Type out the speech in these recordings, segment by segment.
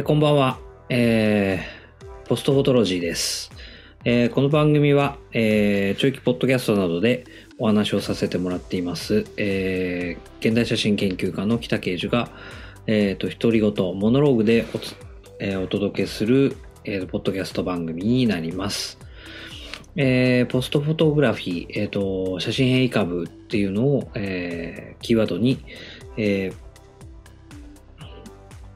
えこんばんは、えー、ポストフォトロジーです。えーこの番組は、えー、長期ポッドキャストなどでお話をさせてもらっています、えー現代写真研究家の北慶樹が、えー、と独り言、モノローグでおつ、えーお届けする、えーポッドキャスト番組になります。えーポストフォトグラフィー、えーと、写真変異株っていうのを、えーキーワードに、えー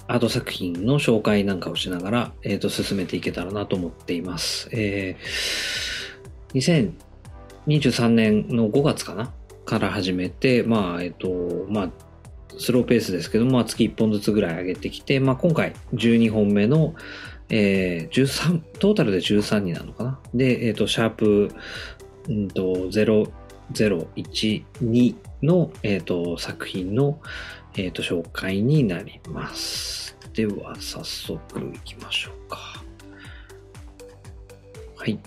アート作品の紹介なんかをしながら、えーと、進めていけたらなと思っています。えー2023年の5月かなから始めて、まあ、えっ、と、まあ、スローペースですけど、まあ、月1本ずつぐらい上げてきて、まあ、今回12本目の、えー13、トータルで13になるのかな。で、えっ、と、シャープ、うんと、0012の、えっ、と、作品の、えっ、と、紹介になります。では、早速行きましょうか。はい。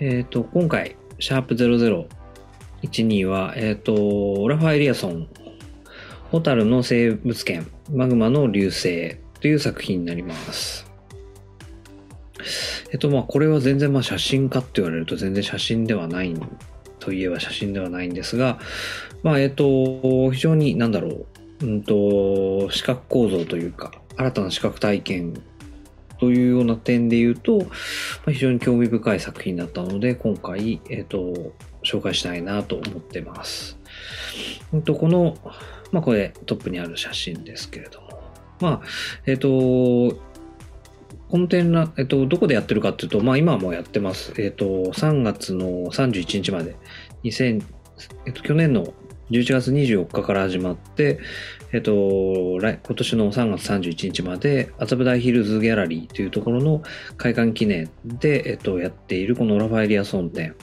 えっ、と、今回、シャープ0012は、えっ、と、ラファエリアソン、ホタルの生物圏、マグマの流星という作品になります。えっと、まあ、これは全然、まあ、写真家って言われると全然写真ではないといえば写真ではないんですが、まあ、えっと、非常に、なんだろう、うんと、視覚構造というか、新たな視覚体験というような点で言うと、まあ、非常に興味深い作品だったので、今回、えっと、紹介したいなと思ってます。うんと、この、まあ、これトップにある写真ですけれども、まあ、えっと、この展覧、えっと、どこでやってるかっていうと、まあ今はもうやってます。えっと、3月の31日まで、2000、えっと、去年の11月24日から始まって、えっと、今年の3月31日まで、麻布台ヒルズギャラリーというところの開館記念で、えっと、やっているこのラファエリアソン展、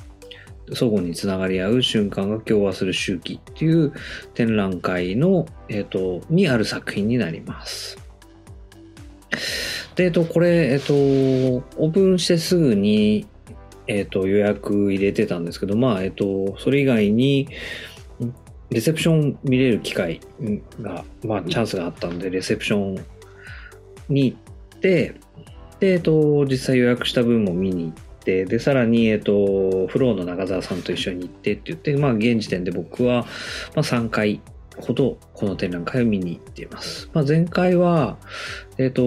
相互につながり合う瞬間が共和する周期っていう展覧会の、えっと、にある作品になります。で、えっと、これ、えっと、オープンしてすぐに、えっと、予約入れてたんですけど、まあ、えっと、それ以外に、レセプション見れる機会が、まあ、チャンスがあったんで、レセプションに行って、で、えっと、実際予約した分も見に行って、で、さらに、えっと、フローの中澤さんと一緒に行ってって言って、まあ、現時点で僕は、まあ、3回ほど、この展覧会を見に行っています。まあ、前回は、えっと、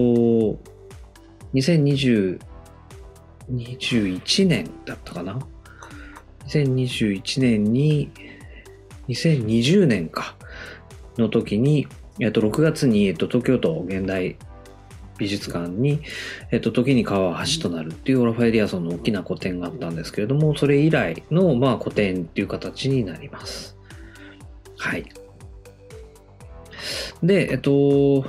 2020 21年だったかな ?2021 年に、2020年か、の時に、えっと、6月に、えっと、東京都現代美術館に、えっと、時に川は橋となるっていうオラファエリアソンの大きな個展があったんですけれども、それ以来の、まあ、個展っていう形になります。はい。で、えっと、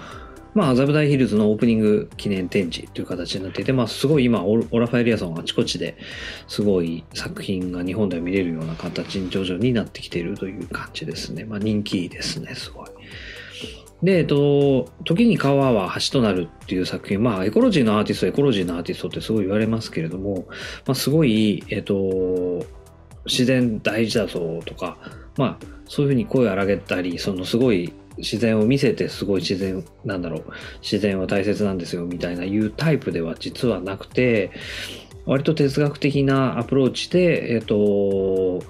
まあ、麻布台ヒルズのオープニング記念展示という形になっていて、まあ、すごい今、オラファエリアソンあちこちですごい作品が日本では見れるような形に徐々になってきているという感じですね。まあ、人気ですね、すごい。で、えっと、時に川は橋となるっていう作品、まあ、エコロジーのアーティスト、エコロジーのアーティストってすごい言われますけれども、まあ、すごい、えっと、自然大事だぞとか、まあ、そういうふうに声を荒げたり、そのすごい自然を見せてすごい自然なんだろう自然は大切なんですよみたいないうタイプでは実はなくて割と哲学的なアプローチでえっ、と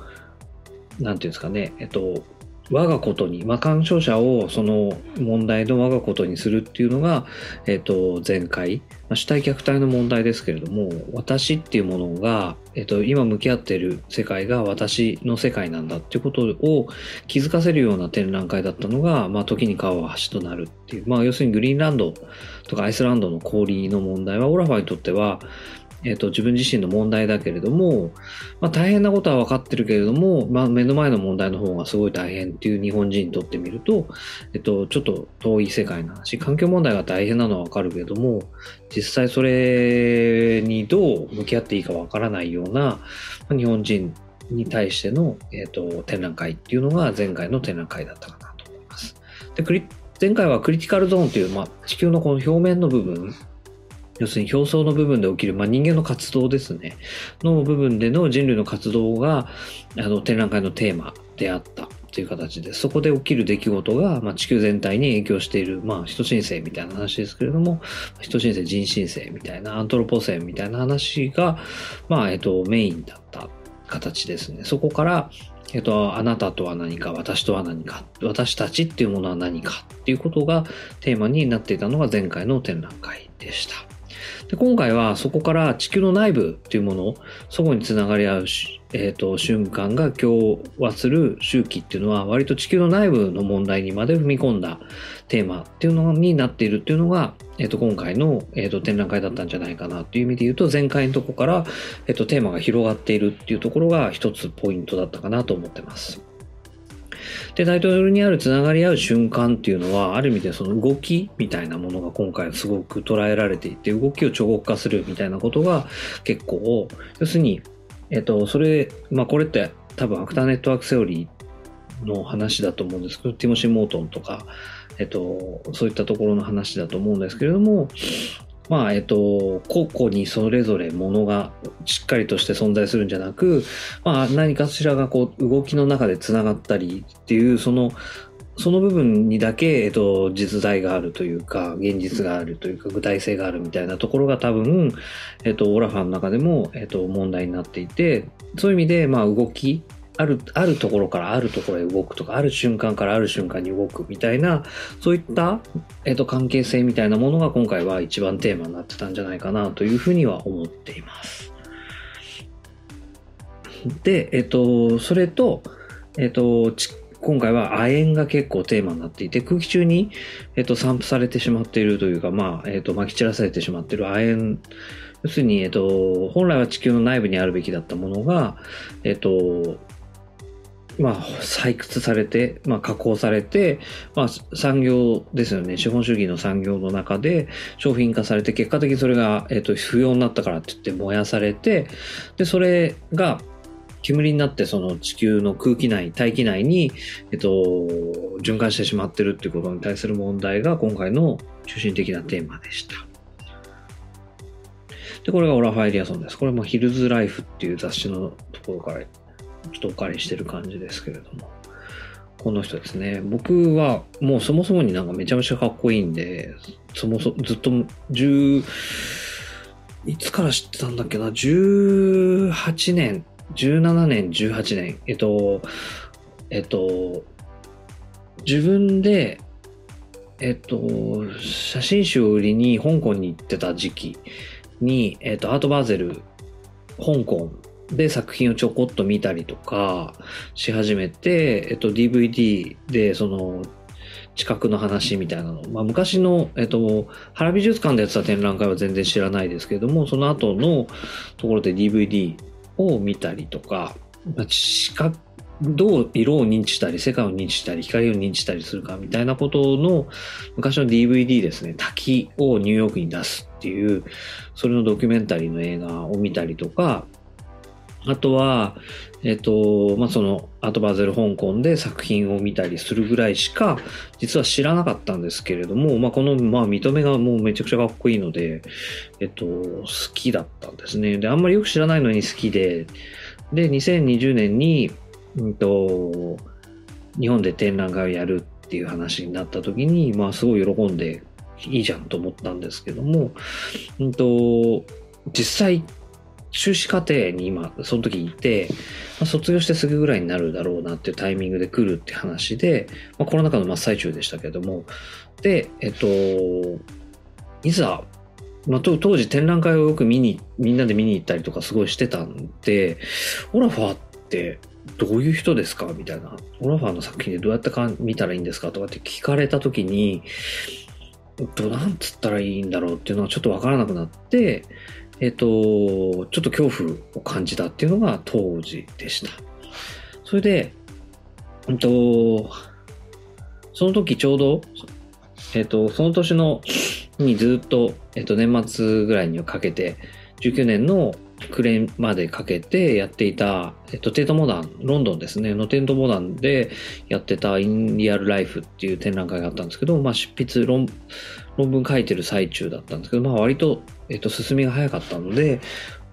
何て言うんですかねえっ、と我がことに、まあ、鑑賞者をその問題の我がことにするっていうのが、えっ、と、前回、まあ主体虐待の問題ですけれども、私っていうものが、えっ、と、今向き合っている世界が私の世界なんだっていうことを気づかせるような展覧会だったのが、まあ、時に川は橋となるっていう、まあ、要するにグリーンランドとかアイスランドの氷の問題は、オラファにとっては、えっ、と、自分自身の問題だけれども、まあ、大変なことは分かってるけれども、まあ、目の前の問題の方がすごい大変っていう日本人にとってみると、えっと、ちょっと遠い世界の話、環境問題が大変なのは分かるけれども、実際それにどう向き合っていいか分からないような、まあ日本人に対しての、えっと、展覧会っていうのが前回の展覧会だったかなと思います。で、クリ前回はクリティカルゾーンという、まあ、地球のこの表面の部分、要するに表層の部分で起きる、まあ、人間の活動ですね。の部分での人類の活動が、あの、展覧会のテーマであったっっていう形で、そこで起きる出来事が、まあ、地球全体に影響している、まあ、人申請みたいな話ですけれども、人申請、人申請みたいな、アントロポセンみたいな話が、まあ、えっと、メインだった形ですね。そこから、えっと、あなたとは何か、私とは何か、私たちっていうものは何かっていうことがテーマになっていたのが前回の展覧会でした。で今回はそこから地球の内部っていうものをそこにつながり合うえーと、瞬間が共和する周期っていうのは割と地球の内部の問題にまで踏み込んだテーマっていうのになっているっていうのが、えーと、今回の、えーと、展覧会だったんじゃないかなという意味で言うと前回のとこから、えー、とテーマが広がっているっていうところが一つポイントだったかなと思ってます。で、タイトルにあるつながり合う瞬間っていうのは、ある意味でその動きみたいなものが今回すごく捉えられていて、動きを彫刻化するみたいなことが結構、要するにえっと、それ、まあこれって多分アクターネットワークセオリーの話だと思うんですけど、ティモシー・モートンとか、えっと、そういったところの話だと思うんですけれども、まあ、えっと、個々にそれぞれものがしっかりとして存在するんじゃなく、まあ、何かしらがこう、動きの中で繋がったりっていう、その、その部分にだけ、えっと、実在があるというか、現実があるというか、具体性があるみたいなところが多分、えっと、オラファーの中でも、えっと、問題になっていて、そういう意味で、まあ、動き、ある、あるところからあるところへ動くとか、ある瞬間からある瞬間に動くみたいな、そういった、えっと、関係性みたいなものが今回は一番テーマになってたんじゃないかなというふうには思っています。で、えっと、それと、えっと、今回は亜鉛が結構テーマになっていて、空気中に、えっと、散布されてしまっているというか、まあ、えっと、撒き散らされてしまっている亜鉛、要するに、えっと、本来は地球の内部にあるべきだったものが、えっと、まあ、採掘されて、まあ、加工されて、まあ、産業ですよね。資本主義の産業の中で商品化されて、結果的にそれが、えっと、不要になったからって言って燃やされて、で、それが、煙になってその地球の空気内、大気内に、えっと、循環してしまってるっていうことに対する問題が今回の中心的なテーマでした。で、これがオラファエリアソンです。これもヒルズライフっていう雑誌のところからちょっとお借りしてる感じですけれども。この人ですね。僕はもうそもそもになんかめちゃめちゃかっこいいんで、そもそもずっと10、いつから知ってたんだっけな ?18 年17年、18年、えっと、えっと、自分で、えっと、写真集を売りに香港に行ってた時期に、えっと、アートバーゼル、香港で作品をちょこっと見たりとかし始めて、えっと、DVD でその、近くの話みたいなの。まあ、昔の、えっと、原美術館でやってた展覧会は全然知らないですけれども、その後のところで DVD を見たりとか、まあ、視覚どう色を認知したり、世界を認知したり、光を認知したりするかみたいなことの昔の DVD ですね、滝をニューヨークに出すっていう、それのドキュメンタリーの映画を見たりとか、あとは、えっ、と、まあ、その、アートバーゼル香港で作品を見たりするぐらいしか、実は知らなかったんですけれども、まあ、この、まあ、認めがもうめちゃくちゃかっこいいので、えっと、好きだったんですね。で、あんまりよく知らないのに好きで、で、2020年に、うんと、日本で展覧会をやるっていう話になった時に、まあ、すごい喜んで、いいじゃんと思ったんですけども、うんと、実際修士課程に今、その時いて、まあ、卒業してすぐぐらいになるだろうなっていうタイミングで来るって話で、まあ、コロナ禍の真っ最中でしたけども、で、えっと、いざ、まあ、当時展覧会をよく見に、みんなで見に行ったりとかすごいしてたんで、オラファーってどういう人ですかみたいな。オラファーの作品でどうやってか見たらいいんですかとかって聞かれた時に、どなんつったらいいんだろうっていうのはちょっとわからなくなって、えっ、と、ちょっと恐怖を感じたっていうのが当時でした。それで、うん、と、その時ちょうど、えっ、と、その年の、にずっと、えっ、と、年末ぐらいにかけて、19年の暮れまでかけてやっていた、えっと、テートモダン、ロンドンですね、のテントモダンでやってたインリアルライフっていう展覧会があったんですけど、まあ、執筆論、論文書いてる最中だったんですけど、まあ、割と、えっと、進みが早かったので、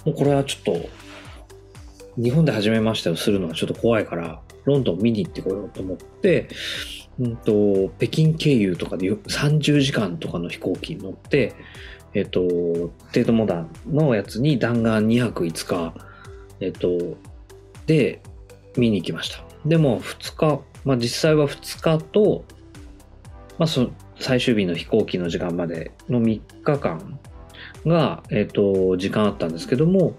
もうこれはちょっと、日本で始めましたをするのはちょっと怖いから、ロンドン見に行ってこようと思って、うんと、北京経由とかで30時間とかの飛行機に乗って、えっと、テートモダンのやつに弾丸2泊5日、えっと、で、見に行きました。でも2日、まあ実際は2日と、まあそ最終日の飛行機の時間までの3日間が、えっと、時間あったんですけども、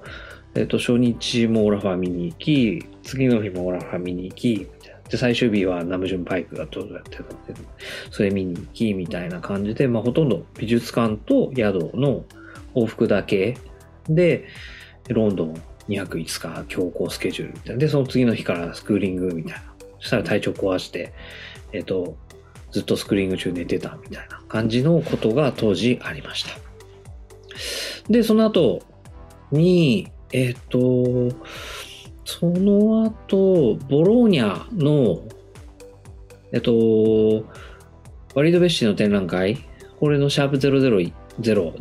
えっと、初日もオラファー見に行き、次の日もオラファー見に行き、で、最終日はナムジュンパイクがどうどやってたんで、それ見に行き、みたいな感じで、まあほとんど美術館と宿の往復だけで、ロンドン2泊5日強行スケジュールみたいな。で、その次の日からスクーリングみたいな。そしたら体調壊して、えっと、ずっとスクリーニング中寝てたみたいな感じのことが当時ありました。で、その後に、えっ、と、その後、ボローニャの、えっと、ワリード・ベッシーの展覧会、これのシャープ000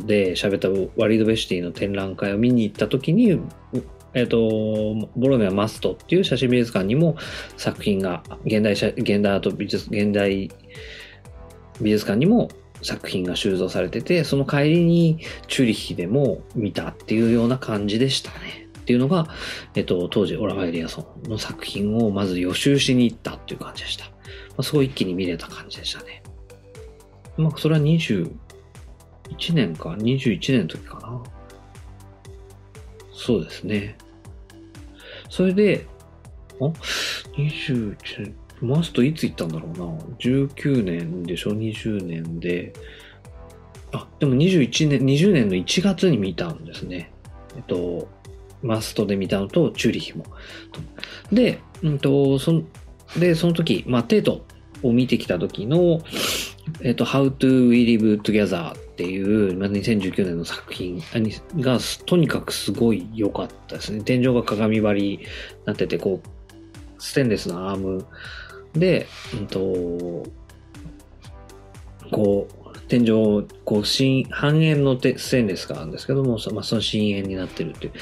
で喋ったワリド・ベッシーの展覧会を見に行った時に、えっと、ボローニャマストっていう写真美術館にも作品が、現代写、現代アート美術、現代美術館にも作品が収蔵されてて、その帰りにチューリヒでも見たっていうような感じでしたね。っていうのが、えっと、当時オラファエリアソンの作品をまず予習しに行ったっていう感じでした。まあ、すごい一気に見れた感じでしたね。まあ、それは21年か、21年の時かな。そうですね。それで、あ ?21 年、マストいつ行ったんだろうな。19年でしょ ?20 年で。あ、でも21年、20年の1月に見たんですね。えっと、マストで見たのと、チューリヒも。で、うんと、その、で、その時、まあ、テートを見てきた時の、えっと、How to We Live Together っていう、まあ、2019年の作品が、とにかくすごい良かったですね。天井が鏡張りになってて、こう、ステンレスのアームで、うんと、こう、天井、こう、新、半円のステンレスがあるんですけども、まあ、その深円になってるっていう。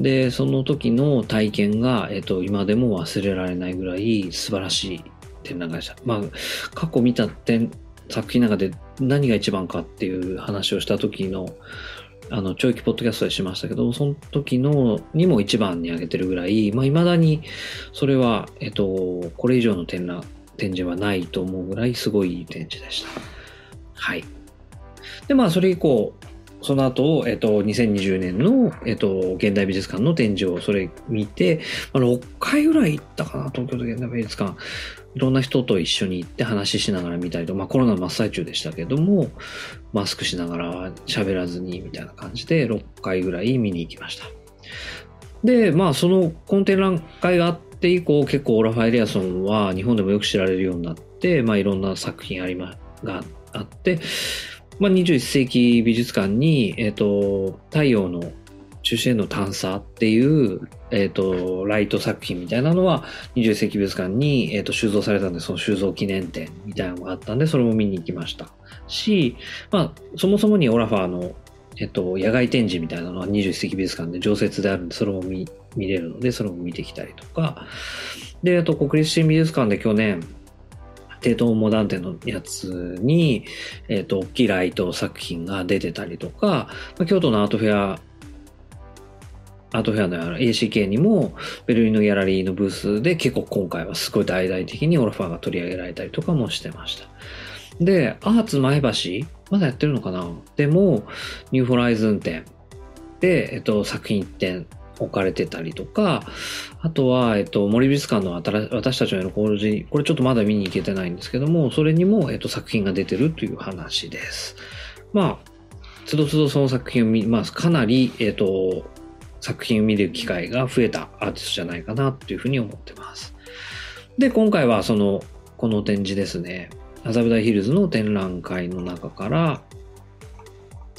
で、その時の体験が、えっと、今でも忘れられないぐらい素晴らしい展覧会でした。まあ、過去見た展、作品の中で何が一番かっていう話をした時の、あの、長期ポッドキャストでしましたけど、その時のにも一番に挙げてるぐらい、まあ、未だに、それは、えっと、これ以上の展覧、展示はないと思うぐらいすごい展示でした。はい。で、まあ、それ以降、その後、えっと、2020年の、えっと、現代美術館の展示をそれ見て、まあ、6回ぐらい行ったかな、東京都現代美術館。いろんな人と一緒に行って話しながら見たりと、まあコロナ真っ最中でしたけども、マスクしながら喋らずにみたいな感じで6回ぐらい見に行きました。で、まあその、この展覧会があって以降、結構オラファエリアソンは日本でもよく知られるようになって、まあいろんな作品ありま、があって、あってまあ21世紀美術館に、えっ、と、太陽の中心への探査っていう、えっ、と、ライト作品みたいなのは、21世紀美術館に、えっ、と、収蔵されたんで、その収蔵記念展みたいなのがあったんで、それも見に行きました。し、まあ、そもそもにオラファーの、えっ、と、野外展示みたいなのは21世紀美術館で常設であるんで、それも見、見れるので、それも見てきたりとか、で、あと、国立新美術館で去年、テートモダン展のやつに、えっ、と、大きいライト作品が出てたりとか、まあ、京都のアートフェアアートフェアの ACK にもベルリンのギャラリーのブースで結構今回はすごい大々的にオラファーが取り上げられたりとかもしてました。で、アーツ前橋、まだやってるのかな？でも、ニューホライズン展で、えっと、作品1点置かれてたりとか、あとは、えっと、森美術館の私たちのの工事、これちょっとまだ見に行けてないんですけども、それにも、えっと、作品が出てるという話です。まあ、つどつどその作品を見ます。かなり、えっと、作品を見る機会が増えたアーティストじゃないかなというふうに思ってます。で、今回はその、この展示ですね。麻布台ヒルズの展覧会の中から、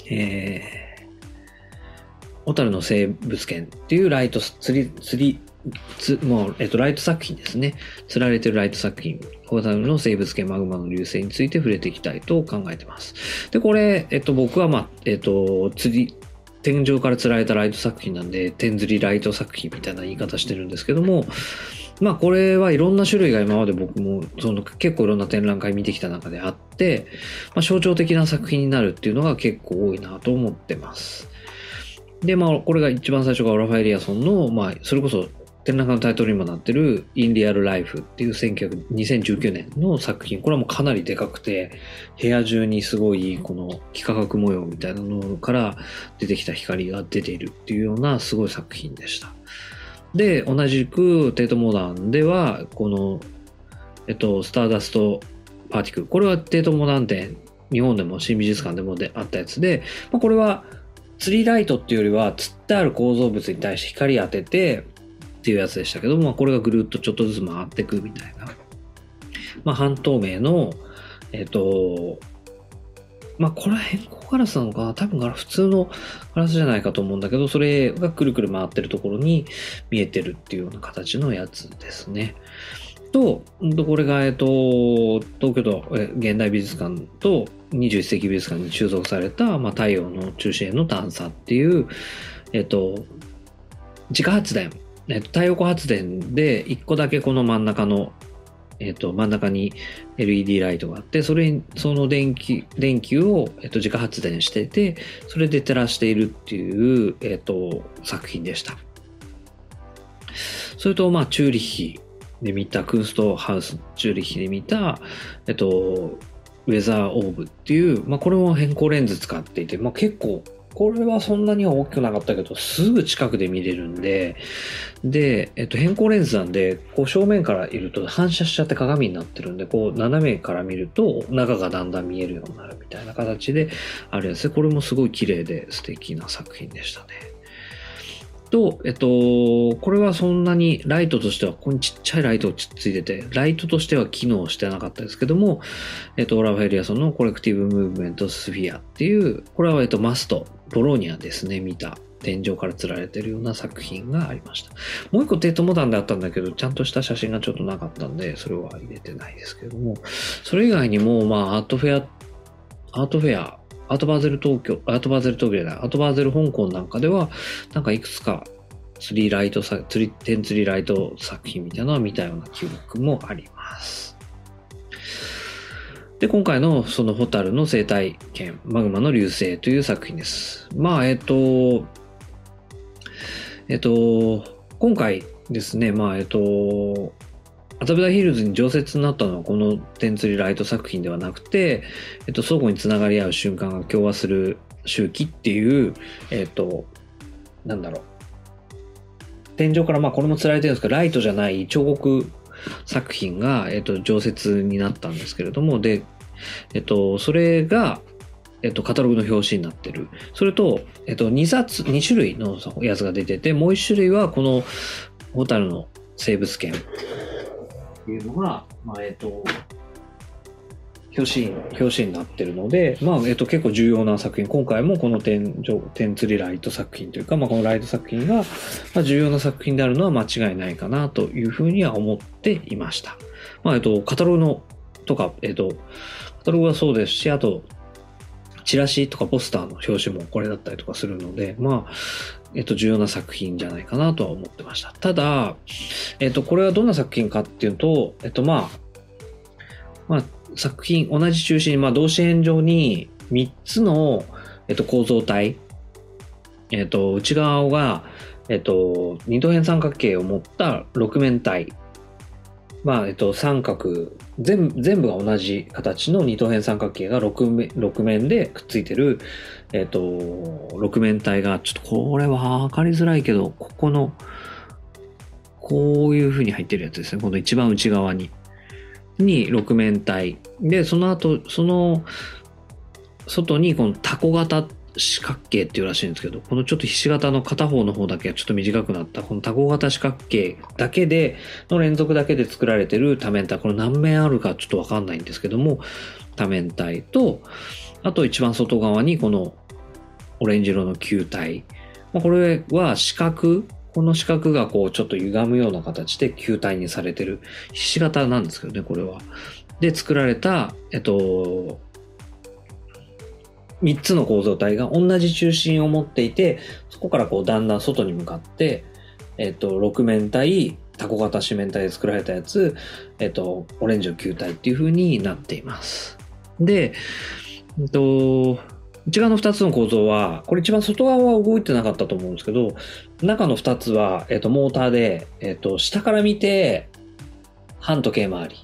えー、小樽の生物圏っていうライト、釣り、釣り、つもう、えっと、ライト作品ですね。釣られてるライト作品。小樽の生物圏マグマの流星について触れていきたいと考えてます。で、これ、えっと、僕は、まあ、えっと、釣り、天井から釣られたライト作品なんで、天釣りライト作品みたいな言い方してるんですけども、まあこれはいろんな種類が今まで僕もその結構いろんな展覧会見てきた中であって、まあ、象徴的な作品になるっていうのが結構多いなと思ってます。で、まあこれが一番最初がオラファエリアソンの、まあそれこそ展覧会のタイトルにもなってる In Real Life っていう19 2019年の作品。これはもうかなりでかくて、部屋中にすごいこの幾何学模様みたいなのから出てきた光が出ているっていうようなすごい作品でした。で、同じくテートモダンでは、この、えっと、スターダストパーティクル。これはテートモダン展、日本でも新美術館でもであったやつで、まあ、これは釣りライトっていうよりは、釣ってある構造物に対して光当ててっていうやつでしたけど、まあ、これがぐるっとちょっとずつ回ってくみたいな。まあ、半透明の、えっと、まあ、これは変更ガラスなのかな？多分普通のガラスじゃないかと思うんだけど、それがくるくる回ってるところに見えてるっていうような形のやつですね。と、これが、えっと、東京都現代美術館と21世紀美術館に収蔵された、まあ、太陽の中心への探査っていう、えっと、自家発電、えっと、太陽光発電で1個だけこの真ん中のえっ、と、真ん中に LED ライトがあって、それに、その電気、電気を、えっ、と、自家発電してて、それで照らしているっていう、えっ、と、作品でした。それと、まあ、チューリッヒで見た、クンストハウス、チューリッヒで見た、えっ、と、ウェザーオーブっていう、まあ、これも変更レンズ使っていて、まあ、結構、これはそんなには大きくなかったけど、すぐ近くで見れるんで、で、えっと、変更レンズなんで、こう正面からいると反射しちゃって鏡になってるんで、こう斜めから見ると中がだんだん見えるようになるみたいな形であるやつで、これもすごい綺麗で素敵な作品でしたね。と、えっと、これはそんなにライトとしては、ここにちっちゃいライトがついてて、ライトとしては機能してなかったですけども、えっと、オラファエリアソンのコレクティブムーブメントスフィアっていう、これはえっと、マスト、ボローニャですね、見た天井から釣られてるような作品がありました。もう一個テートモダンであったんだけど、ちゃんとした写真がちょっとなかったんで、それは入れてないですけども、それ以外にも、まあ、アートフェア、アートフェア、アートバーゼル東京、アートバーゼル東京じゃない、アートバーゼル香港なんかでは、なんかいくつか釣りライトさ、釣り、天釣りライト作品みたいなのは見たような記憶もあります。で、今回のそのホタルの生態圏、マグマの流星という作品です。まあ、えっと、えっと、今回ですね、まあ、えっと、麻布台ヒルズに常設になったのはこの天釣りライト作品ではなくて、えっと、相互につながり合う瞬間が共和する周期っていう、えっと、なんだろう。天井から、まあこれも釣られてるんですけど、ライトじゃない彫刻作品が、えっと、常設になったんですけれども、で、えっと、それが、えっと、カタログの表紙になってる。それと、えっと、2冊、2種類のやつが出てて、もう1種類はこの、ホタルの生物圏っていうのが、まあ、えっと、表紙、表紙になってるので、まあ、えっと、結構重要な作品、今回もこの天井、天釣りライト作品というか、まあ、このライト作品が、まあ、重要な作品であるのは間違いないかなというふうには思っていました。まあ、えっと、カタログの、とか、えっと、カタログはそうですし、あと、チラシとかポスターの表紙もこれだったりとかするので、まあ、えっと、重要な作品じゃないかなとは思ってました。ただ、えっと、これはどんな作品かっていうと、えっと、まあ、まあ、作品、同じ中心に、まあ、同心円状に3つの、えっと、構造体、えっと、内側が、えっと、二等辺三角形を持った六面体。まあ、えっと、三角、全部、全部が同じ形の二等辺三角形が六面、六面でくっついてる、えっと、六面体が、ちょっとこれは分かりづらいけど、ここの、こういう風に入ってるやつですね。この一番内側に。に六面体。で、その後、その、外にこのタコ型四角形っていうらしいんですけど、このちょっとひし形の片方の方だけはちょっと短くなった、このタコ型四角形だけで、の連続だけで作られてる多面体、これ何面あるかちょっとわかんないんですけども、多面体と、あと一番外側にこのオレンジ色の球体。まこれは四角、この四角がこうちょっと歪むような形で球体にされてる、ひし形なんですけどね、これは。で作られた、えっと、3つの構造体が同じ中心を持っていて、そこからこうだんだん外に向かって、えっ、と、6面体、タコ型四面体で作られたやつ、えっ、と、オレンジの球体っていう風になっています。で、えっ、と、内側の2つの構造は、これ一番外側は動いてなかったと思うんですけど、中の2つは、えっ、と、モーターで、えっ、と、下から見て、半時計回り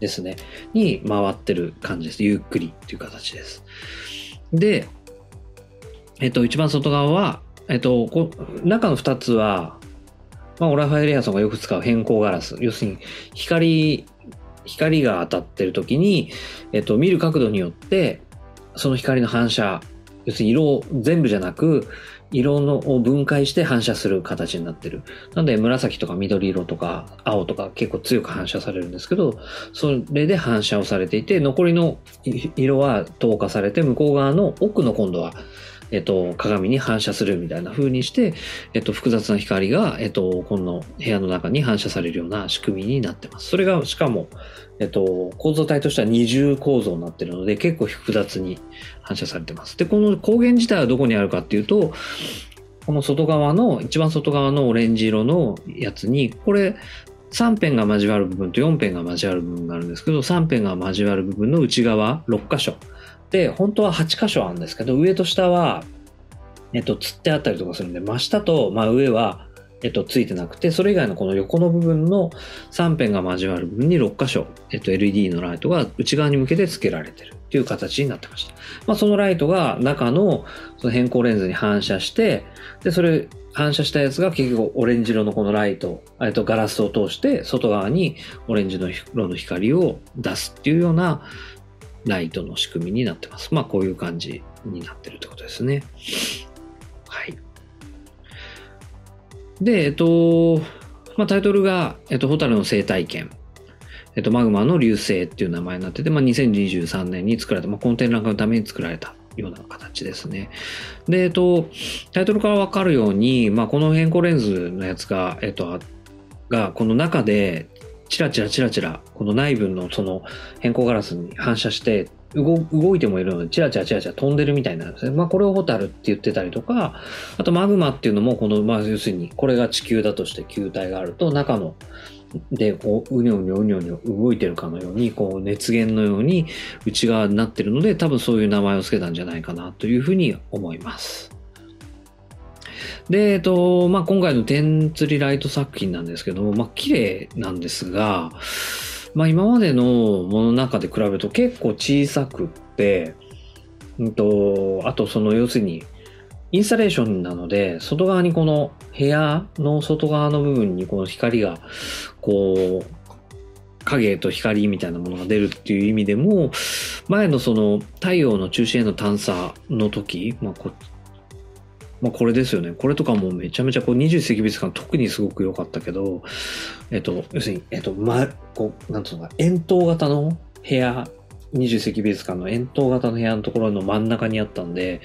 ですね、に回ってる感じです。ゆっくりっていう形です。で、えっ、と、一番外側は、えっ、と、こ中の2つは、まあ、オラファエル・エアソンがよく使う変光ガラス。要するに、光、光が当たってる時に、えっと、見る角度によって、その光の反射、要するに色を全部じゃなく、色のを分解して反射する形になってる。なので紫とか緑色とか青とか結構強く反射されるんですけど、それで反射をされていて、残りの色は透過されて、向こう側の奥の今度はえっと、鏡に反射するみたいな風にして、えっと、複雑な光が、えっと、この部屋の中に反射されるような仕組みになってます。それが、しかも、えっと、構造体としては二重構造になってるので、結構複雑に反射されてます。で、この光源自体はどこにあるかっていうと、この外側の、一番外側のオレンジ色のやつに、これ、3辺が交わる部分と4辺が交わる部分があるんですけど、3辺が交わる部分の内側6箇所。で、本当は8箇所あるんですけど、上と下は、えっと、釣ってあったりとかするんで、真下と真上は、えっと、ついてなくて、それ以外のこの横の部分の3辺が交わる部分に6箇所、えっと、LED のライトが内側に向けて付けられてるっていう形になってました。まあ、そのライトが中のその変光レンズに反射して、で、それ、反射したやつが結局オレンジ色のこのライト、えっと、ガラスを通して外側にオレンジの色の光を出すっていうような、ライトの仕組みになってます。まあこういう感じになってるってことですね。はい。で、えっと、まあタイトルが、えっと、ホタルの生態圏。えっと、マグマの流星っていう名前になってて、まあ2023年に作られた、まあこの展覧会のために作られたような形ですね。で、えっと、タイトルからわかるように、まあこの変更レンズのやつが、えっと、が、この中でチラチラチラチラ、この内部のその変更ガラスに反射して動動いてもいるので、チラチラチラチラ飛んでるみたいなんですね。まあ、これをホタルって言ってたりとか、あとマグマっていうのも、この、まあ、要するに、これが地球だとして球体があると、中の、で、こう、うにょうにょうにょうにょ動いてるかのように、こう、熱源のように内側になってるので、多分そういう名前を付けたんじゃないかなというふうに思います。で、えっと、まあ、今回の天釣りライト作品なんですけども、まあ、綺麗なんですが、まあ、今までのものの中で比べると結構小さくって、うんと、あとその要するに、インスタレーションなので、外側にこの部屋の外側の部分にこの光が、こう、影と光みたいなものが出るっていう意味でも、前のその太陽の中心への探査の時、まあ、こまあ、これですよね。これとかもめちゃめちゃこう20世紀美術館特にすごく良かったけど、えっと、要するに、えっと、ま、こう、なんつうのか、円筒型の部屋、20世紀美術館の円筒型の部屋のところの真ん中にあったんで、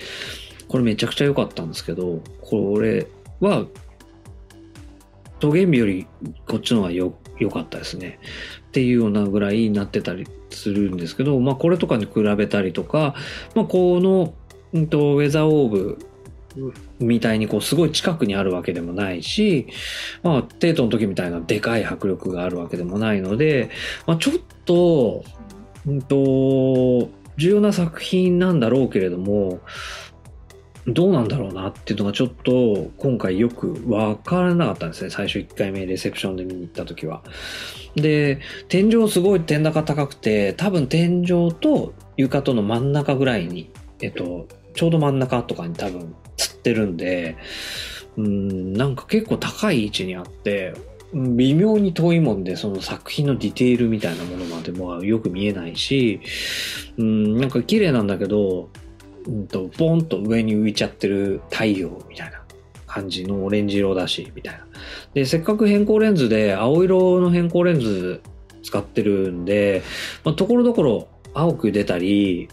これめちゃくちゃ良かったんですけど、これは、トゲンビよりこっちの方が良かったですね。っていうようなぐらいになってたりするんですけど、まあこれとかに比べたりとか、まあこの、うんと、ウェザーオーブみたいにこうすごい近くにあるわけでもないし、まあ、テートの時みたいなでかい迫力があるわけでもないので、まあ、ちょっと、うんと、重要な作品なんだろうけれども、どうなんだろうなっていうのがちょっと今回よくわからなかったんですね。最初1回目レセプションで見に行った時は。で、天井すごい天高高くて、多分天井と床との真ん中ぐらいに、えっと、ちょうど真ん中とかに多分ってるんで、うん、なんか結構高い位置にあって、微妙に遠いもんで、その作品のディテールみたいなものまでもよく見えないし、うん、なんか綺麗なんだけど、うんと、ボンと上に浮いちゃってる太陽みたいな感じのオレンジ色だし、みたいな。で、せっかく変更レンズで青色の変更レンズ使ってるんで、まあ、ところどころ青く出たり、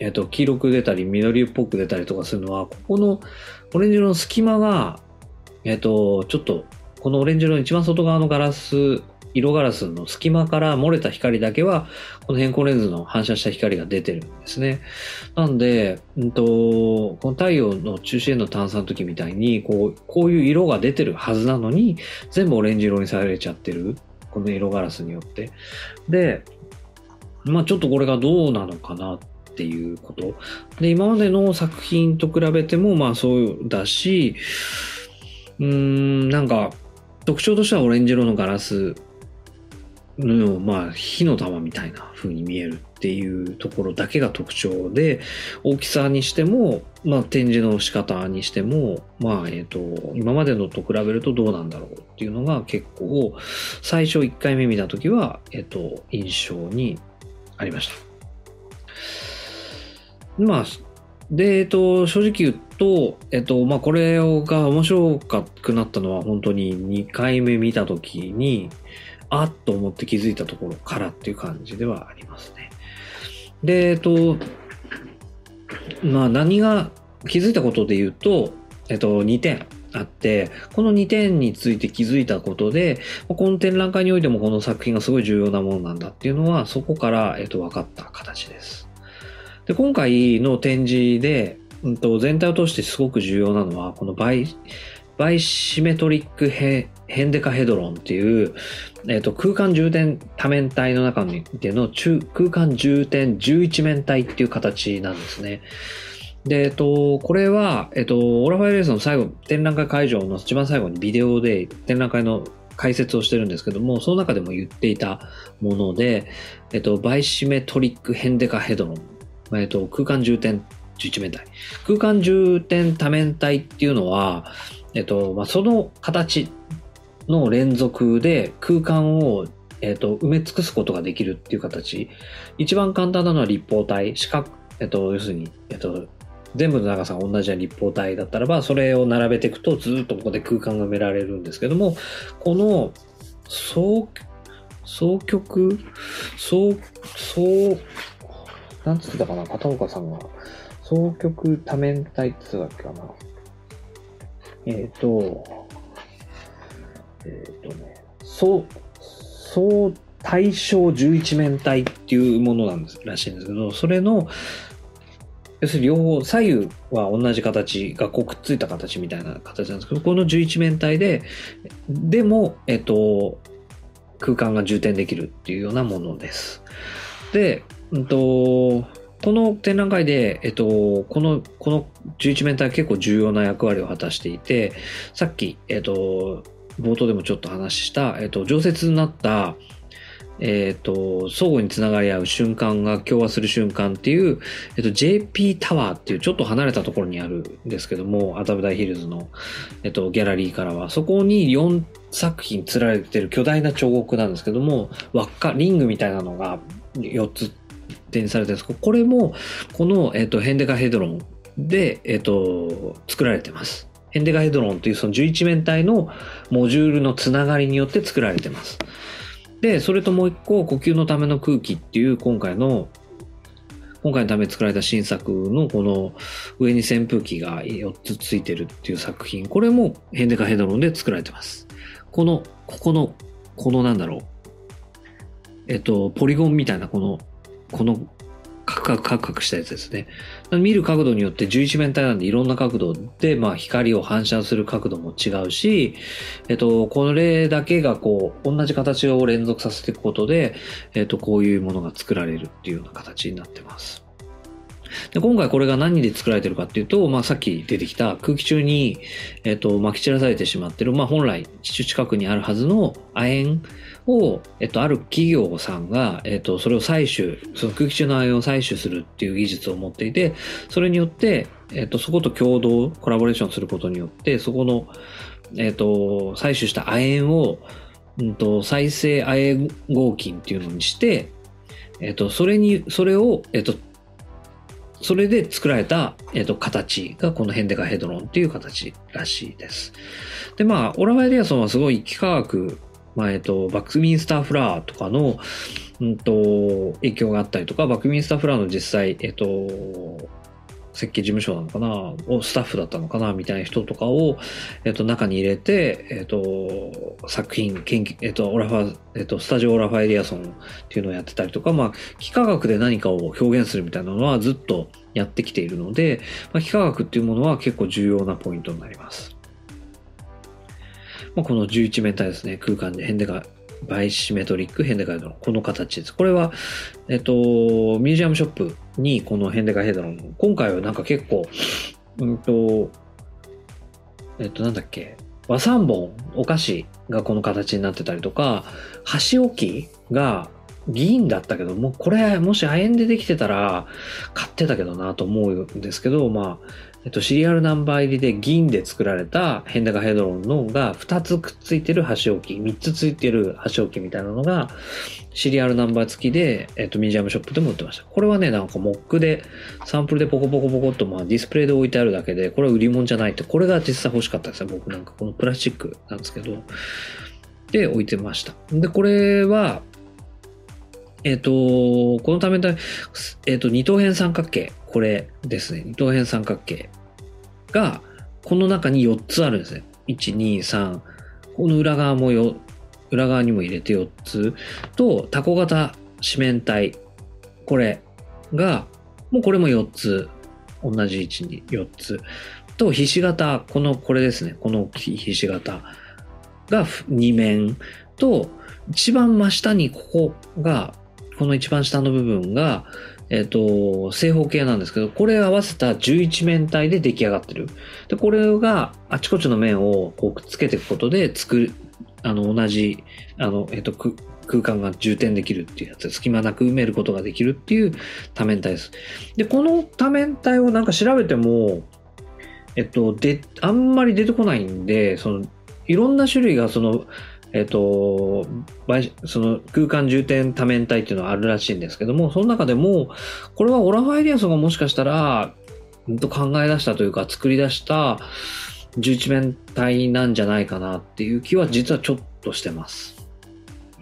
えっ、と、黄色く出たり、緑っぽく出たりとかするのは、ここのオレンジ色の隙間が、えっ、と、ちょっと、このオレンジ色の一番外側のガラス色ガラスの隙間から漏れた光だけは、この変光レンズの反射した光が出てるんですね。なんで、うんと、この太陽の中心への探査の時みたいに、こう、こういう色が出てるはずなのに、全部オレンジ色にされちゃってる。この色ガラスによって。で、まあちょっとこれがどうなのかなっていうこと。で、今までの作品と比べてもまあそうだし、うーん、なんか特徴としてはオレンジ色のガラスの、まあ火の玉みたいな風に見えるっていうところだけが特徴で、大きさにしても、まあ展示の仕方にしても、まあえっ、と、今までのと比べるとどうなんだろうっていうのが結構、最初1回目見たときは、えっ、と、印象にありました。まあ、で、えっと、正直言うと、えっと、まあ、これが面白くなったのは本当に2回目見たときに、あっと思って気づいたところからっていう感じではありますね。で、えっと、まあ、何が気づいたことで言うと、えっと、2点。あって、この2点について気づいたことで、この展覧会においてもこの作品がすごい重要なものなんだっていうのは、そこから、えっと、分かった形です。で、今回の展示で、うんと、全体を通してすごく重要なのは、この bi、bisymmetric he hendecahedron っていう、えっ、と、空間充填多面体の中での中空間充填11面体っていう形なんですね。で、えっと、これは、えっと、オラファーエリアソンの最後、展覧会会場の一番最後にビデオで展覧会の解説をしてるんですけども、その中でも言っていたもので、えっと、バイシメトリックヘンデカヘドロン、えっと、空間重点11面体。空間重点多面体っていうのは、えっと、まあ、その形の連続で空間をえっ、と、埋め尽くすことができるっていう形。一番簡単なのは立方体、四角、えっ、と、要するに、えっ、と、全部の長さが同じな立方体だったらば、それを並べていくとずっとここで空間が埋められるんですけども、この双、双極、双、双、なんつってたかな？片岡さんが。双極多面体って言ってたっけかな？えっ、ー、と、えっ、ー、とね、そう、相対称11面体っていうものなんですらしいんですけど、それの要するに両方、左右は同じ形がこうくっついた形みたいな形なんですけど、この11面体で、でも、えっと、空間が充填できるっていうようなものです。で、んと、この展覧会で、えっと、この、この11面体結構重要な役割を果たしていて、さっき、えっと、冒頭でもちょっと話した、えっと、常設になった、えっ、と、相互につながり合う瞬間が共和する瞬間っていう、えっ、と、JP タワーっていうちょっと離れたところにあるんですけども、麻布台ヒルズの、えっ、と、ギャラリーからは、そこに4作品釣られてる巨大な彫刻なんですけども、輪っか、リングみたいなのが4つ展されてるんです、これも、この、えっ、と、ヘンデカヘドロンで、えっ、と、作られてます。ヘンデカヘドロンというその11面体のモジュールのつながりによって作られてます。で、それともう一個、呼吸のための空気っていう今回の、今回のため作られた新作のこの上に扇風機が4つついてるっていう作品。これもヘンデカヘドロンで作られてます。この、ここの、このなんだろう。えっと、ポリゴンみたいなこの、このカクカクカクカクしたやつですね。見る角度によって11面体なんでいろんな角度で、まあ光を反射する角度も違うし、えっと、これだけがこう、同じ形を連続させていくことで、えっと、こういうものが作られるっていうような形になってます。で今回これが何で作られてるかっていうと、まあ、さっき出てきた空気中に、えっ、と、撒き散らされてしまってる、まあ、本来地中近くにあるはずの亜鉛を、えっ、と、ある企業さんが、えっ、と、それを採取、その空気中の亜鉛を採取するっていう技術を持っていて、それによって、えっ、と、そこと共同、コラボレーションすることによって、そこの、えっ、と、採取した亜鉛を、うんと、再生亜鉛合金っていうのにして、えっ、と、それに、それを、えっ、と、それで作られた、えっ、と、形がこのヘンデカヘドロンっていう形らしいです。で、まあ、オラファイリアソンはすごい幾何学、まあ、えっ、と、バックミンスターフラーとかの、うんと、影響があったりとか、バックミンスターフラーの実際、えっ、と、設計事務所なのかな？スタッフだったのかな？みたいな人とかを、えっと、中に入れて、えっと、作品、研究、えっと、オラファ、えっと、スタジオオラファエリアソンっていうのをやってたりとか、まあ、幾何学で何かを表現するみたいなのはずっとやってきているので、まあ、幾何学っていうものは結構重要なポイントになります。まあ、この11面体ですね、空間で変でがバイシメトリックヘンデガイドロン。この形です。これは、えっと、ミュージアムショップにこのヘンデガイヘドロン。今回はなんか結構、うんと、えっと、なんだっけ。和三本、お菓子がこの形になってたりとか、箸置きが銀だったけども、これもし亜鉛でできてたら買ってたけどなと思うんですけど、まあ、えっと、シリアルナンバー入りで銀で作られたヘンダガヘドロンのが2つくっついてる箸置き、3つついてる箸置きみたいなのが、シリアルナンバー付きで、えっと、ミュージアムショップでも売ってました。これはね、なんかモックで、サンプルでポコポコポコっと、まあディスプレイで置いてあるだけで、これは売り物じゃないって、これが実際欲しかったですね。僕なんかこのプラスチックなんですけど、で置いてました。で、これは、えっ、と、このためだ、えっ、と、二等辺三角形。これですね。二等辺三角形が、この中に4つあるんですね。1、2、3。この裏側もよ、裏側にも入れて4つ。と、タコ型四面体。これが、もうこれも4つ。同じ位置に4つ。と、ひし形。この、これですね。このひし形が2面。と、一番真下にここが、この一番下の部分が、えっ、と、正方形なんですけど、これ合わせた11面体で出来上がってる。で、これがあちこちの面をこうくっつけていくことで作る、あの、同じ、あの、えっ、と、空間が充填できるっていうやつ隙間なく埋めることができるっていう多面体です。で、この多面体をなんか調べても、えっと、で、あんまり出てこないんで、その、いろんな種類がその、えっ、と、その空間重点多面体っていうのはあるらしいんですけども、その中でも、これはオラファエリアソンがもしかしたら、と考え出したというか作り出した11面体なんじゃないかなっていう気は実はちょっとしてます。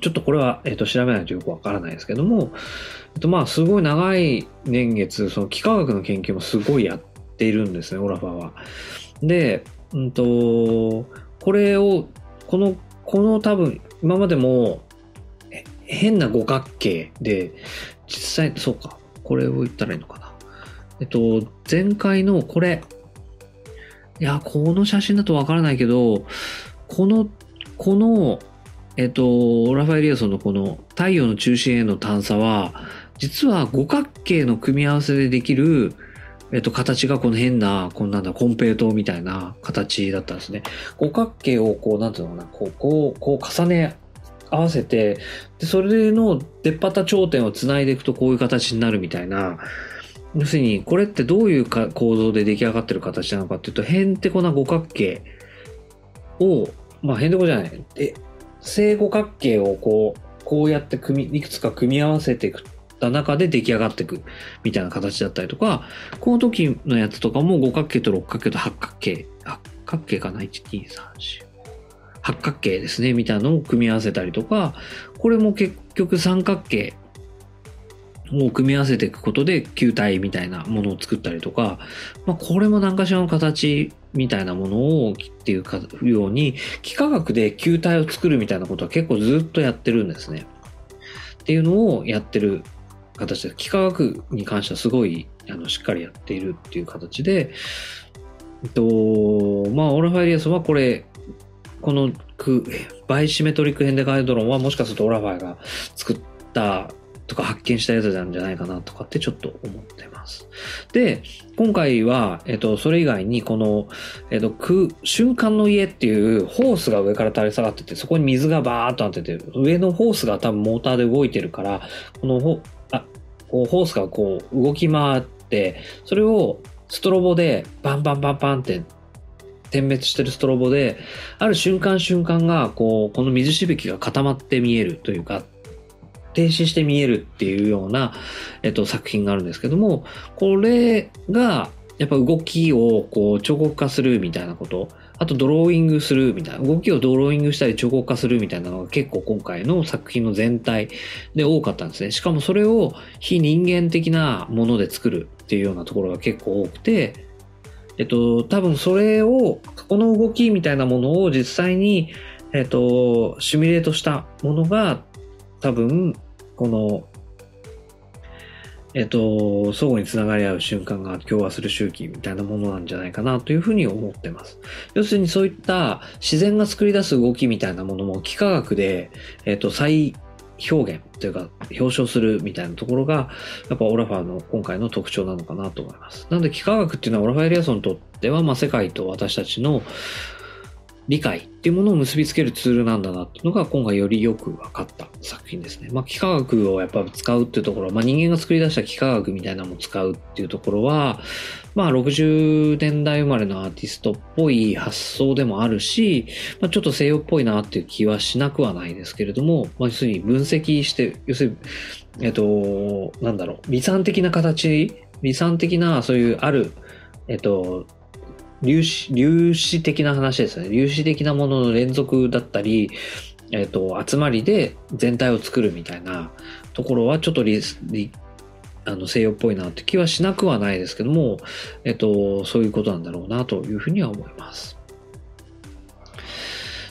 ちょっとこれは、えっ、と、調べないとよくわからないですけども、えっ、と、まあ、すごい長い年月、その幾何学の研究もすごいやっているんですね、オラファは。で、うんと、これを、このこの多分、今までも、変な五角形で、実際、そうか、これを言ったらいいのかな。えっと、前回のこれ、いや、この写真だとわからないけど、この、この、えっと、ラファエリアソンのこの太陽の中心への探査は、実は五角形の組み合わせでできるえっと、形がこの変な、こんなんだ、コンペイトみたいな形だったんですね。五角形をこう、なんていうのかな、こう、こう、こう重ね合わせて、で、それの出っ張った頂点を繋いでいくとこういう形になるみたいな、要するに、これってどういうか構造で出来上がってる形なのかっていうと、へんてこな五角形を、まあ、へんてこじゃない。え、正五角形をこう、こうやって組み、いくつか組み合わせていくた中で出来上がっていくみたいな形だったりとか、この時のやつとかも五角形と六角形と八角形、八角形かな ?1、2、3、4。八角形ですね、みたいなのを組み合わせたりとか、これも結局三角形を組み合わせていくことで球体みたいなものを作ったりとか、まあ、これも何かしらの形みたいなものをっていうかように、幾何学で球体を作るみたいなことは結構ずっとやってるんですね。っていうのをやってる形で、幾何学に関してはすごいあのしっかりやっているっていう形で、えっと、まあ、オラファーエリアソンはこれ、この bisymmetric hendecahedron はもしかするとオラファーが作ったとか発見したやつなんじゃないかなとかってちょっと思ってます。で、今回は、えっと、それ以外にこの、えっと、瞬間の家っていうホースが上から垂れ下がってて、そこに水がバーっと当てて。上のホースが多分モーターで動いてるから、このこうホースがこう動き回って、それをストロボでバンバンバンバンって点滅してるストロボで、ある瞬間瞬間が、こう、この水しぶきが固まって見えるというか、停止して見えるっていうような、えっと、作品があるんですけども、これが、やっぱ動きをこう彫刻化するみたいなこと、あとドローイングするみたいな、動きをドローイングしたり彫刻化するみたいなのが結構今回の作品の全体で多かったんですね。しかもそれを非人間的なもので作るっていうようなところが結構多くて、えっと、多分それを、この動きみたいなものを実際に、えっと、シミュレートしたものが、多分、この、えっと、相互につながり合う瞬間が共和する周期みたいなものなんじゃないかなというふうに思ってます。要するにそういった自然が作り出す動きみたいなものも幾何学で、えっと、再表現というか表彰するみたいなところが、やっぱオラファーの今回の特徴なのかなと思います。なので、幾何学っていうのはオラファ・エリアソンにとっては、まあ、世界と私たちの理解っていうものを結びつけるツールなんだなっていうのが今回よりよく分かった作品ですね。まあ、幾何学をやっぱ使うっていうところ、まあ、人間が作り出した幾何学みたいなのを使うっていうところは、まあ、60年代生まれのアーティストっぽい発想でもあるし、まあ、ちょっと西洋っぽいなっていう気はしなくはないですけれども、まあ、要するに分析して、要するに、えっと、なんだろう、理算的な形、理算的なそういうある、えっと、粒子、粒子的な話ですね。粒子的なものの連続だったり、えっ、ー、と、集まりで全体を作るみたいなところはちょっとリあの西洋っぽいなって気はしなくはないですけども、えっ、ー、と、そういうことなんだろうなというふうには思います。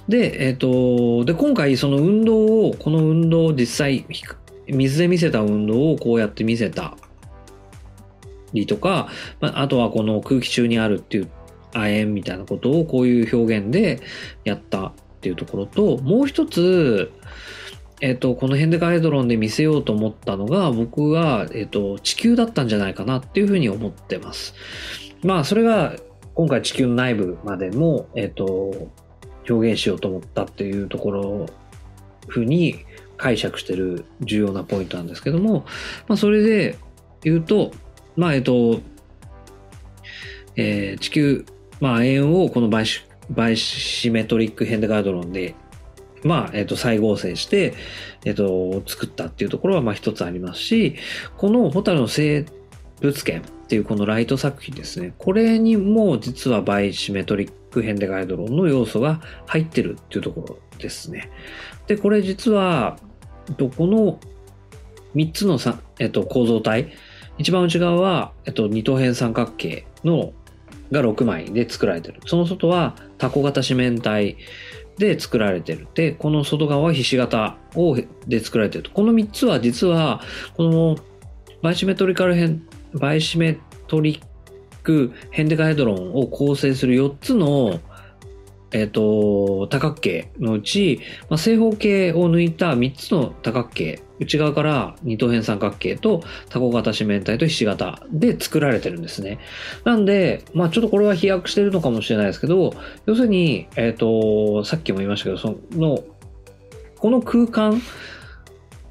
で、えっ、ー、と、で、今回その運動を、この運動を実際、水で見せた運動をこうやって見せたりとか、まあとはこの空気中にあるっていう亜鉛みたいなことをこういう表現でやったっていうところと、もう一つ、えっ、と、このヘンデカヘドロンで見せようと思ったのが、僕は、えっ、と、地球だったんじゃないかなっていうふうに思ってます。まあ、それが、今回地球の内部までも、えっ、と、表現しようと思ったっていうところ、ふうに解釈してる重要なポイントなんですけども、まあ、それで言うと、まあ、えっ、と、えー、地球まあ、円をこのバイシバイシメトリックヘンデガードロンで、まあ、えっ、と、再合成して、えっ、と、作ったっていうところは、まあ、一つありますし、このホタルの生物圏っていうこのライト作品ですね。これにも実はバイシメトリックヘンデガイドロンの要素が入ってるっていうところですね。で、これ実は、どこの3つのさ、えっと、構造体、一番内側は、えっと、二等辺三角形のが6枚で作られてる。その外はタコ型四面体で作られてる。で、この外側はひし形をで作られてる。この3つは実は、このバイシメトリカルヘン、バイシメトリックヘンデカヘドロンを構成する4つのえっ、ー、と、多角形のうち、まあ、正方形を抜いた3つの多角形、内側から二等辺三角形とタコ型四面体とひし形で作られてるんですね。なんで、まあちょっとこれは飛躍してるのかもしれないですけど、要するに、えっ、ー、と、さっきも言いましたけど、その、この空間、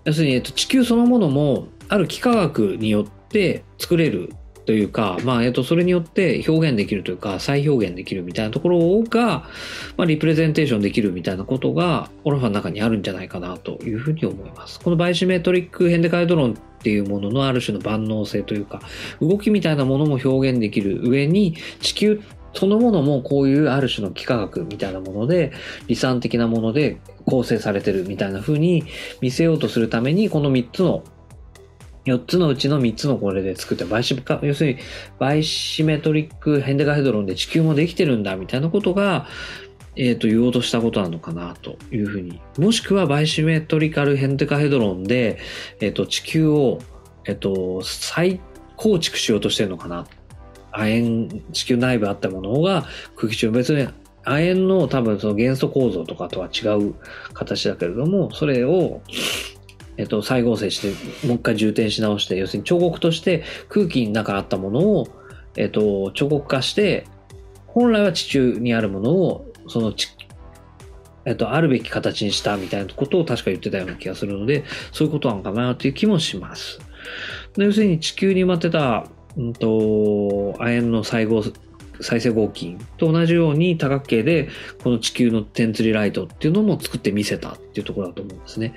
要するに、えっと、地球そのものも、ある幾何学によって作れるというか、まあ、えっと、それによって表現できるというか、再表現できるみたいなところが、まあ、リプレゼンテーションできるみたいなことが、オラファの中にあるんじゃないかなというふうに思います。このバイシメトリックヘンデカイドロンっていうもののある種の万能性というか、動きみたいなものも表現できる上に、地球そのものもこういうある種の幾何学みたいなもので、理算的なもので構成されてるみたいな風に見せようとするために、この3つの4つのうちの3つのこれで作って、バイシ要するにバイシメトリックヘンデガヘドロンで地球もできてるんだみたいなことが、え、ー、と、言おうとしたことなのかなというふうに。もしくはバイシメトリカルヘンデカヘドロンで、え、ー、と、地球を、え、ー、と、再構築しようとしてるのかな。亜鉛、地球内部あったものが空気中、別に亜鉛の多分その元素構造とかとは違う形だけれども、それを、えっと、再合成して、もう一回充填し直して、要するに彫刻として空気の中にあったものを、えっと、彫刻化して、本来は地中にあるものを、その地、えっと、あるべき形にしたみたいなことを確か言ってたような気がするので、そういうことなのかなという気もします。で要するに地球に埋まってた、うんと、亜鉛の細胞、再生合金と同じように多角形でこの地球の点釣りライトっていうのも作ってみせたっていうところだと思うんですね。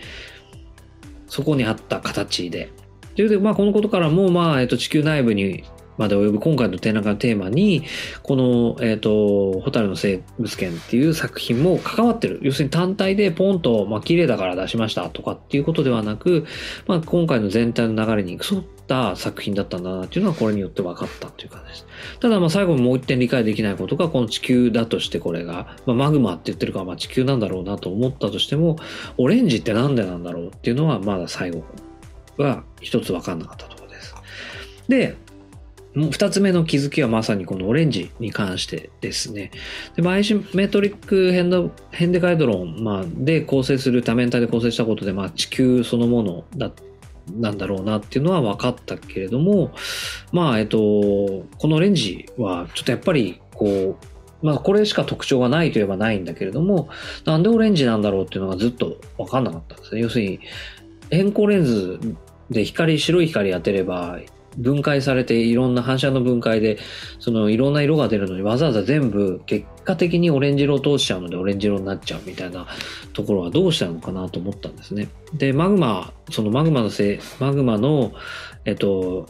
そこにあった形で。というで、まあ、このことからも、まあ、えっと、地球内部にまで及ぶ今回の展覧会のテーマに、この、えっ、と、ホタルの生物圏っていう作品も関わってる。要するに単体でポンと、まあ、綺麗だから出しましたとかっていうことではなく、まあ、今回の全体の流れに沿った作品だったんだなっていうのはこれによって分かったっていう感じです。ただ、まあ、最後にもう一点理解できないことが、この地球だとしてこれが、まあ、マグマって言ってるから、まあ、地球なんだろうなと思ったとしても、オレンジってなんでなんだろうっていうのは、まだ最後は一つ分かんなかったところです。で、二つ目の気づきはまさにこのオレンジに関してですね。で、マイシメトリックヘンドヘンデカイドロン、まあ、で構成する多面体で構成したことで、まあ、地球そのものだなんだろうなっていうのは分かったけれども、まあ、えっと、このオレンジはちょっとやっぱりこう、まあ、これしか特徴がないといえばないんだけれども、なんでオレンジなんだろうっていうのがずっと分かんなかったんですね。要するに、変光レンズで光、白い光当てれば、分解されていろんな反射の分解で、そのいろんな色が出るのにわざわざ全部結果的にオレンジ色を通しちゃうのでオレンジ色になっちゃうみたいなところはどうしたのかなと思ったんですね。で、マグマ、そのマグマのせい、マグマの、えっと、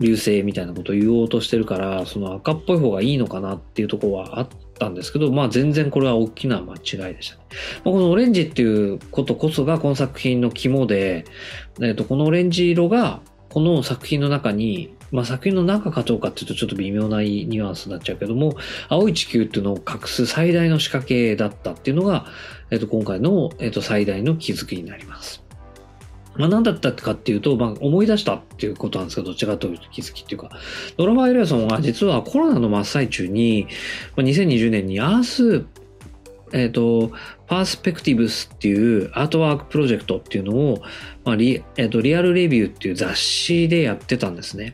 流星みたいなことを言おうとしてるから、その赤っぽい方がいいのかなっていうところはあったんですけど、まあ全然これは大きな間違いでしたね。まあ、このオレンジっていうことこそがこの作品の肝で、えっと、このオレンジ色がこの作品の中に、まあ、作品の中かどうかっていうとちょっと微妙なニュアンスになっちゃうけども、青い地球っていうのを隠す最大の仕掛けだったっていうのが、えっと、今回の、えっと、最大の気づきになります。まあ、何だったかっていうと、まあ、思い出したっていうことなんですけど、どっちかというと気づきっていうか、ドラマ・エリアソンは実はコロナの真っ最中に、まあ、2020年にアースえっ、ー、と、パースペクティブスっていうアートワークプロジェクトっていうのを、まあリえーと、リアルレビューっていう雑誌でやってたんですね。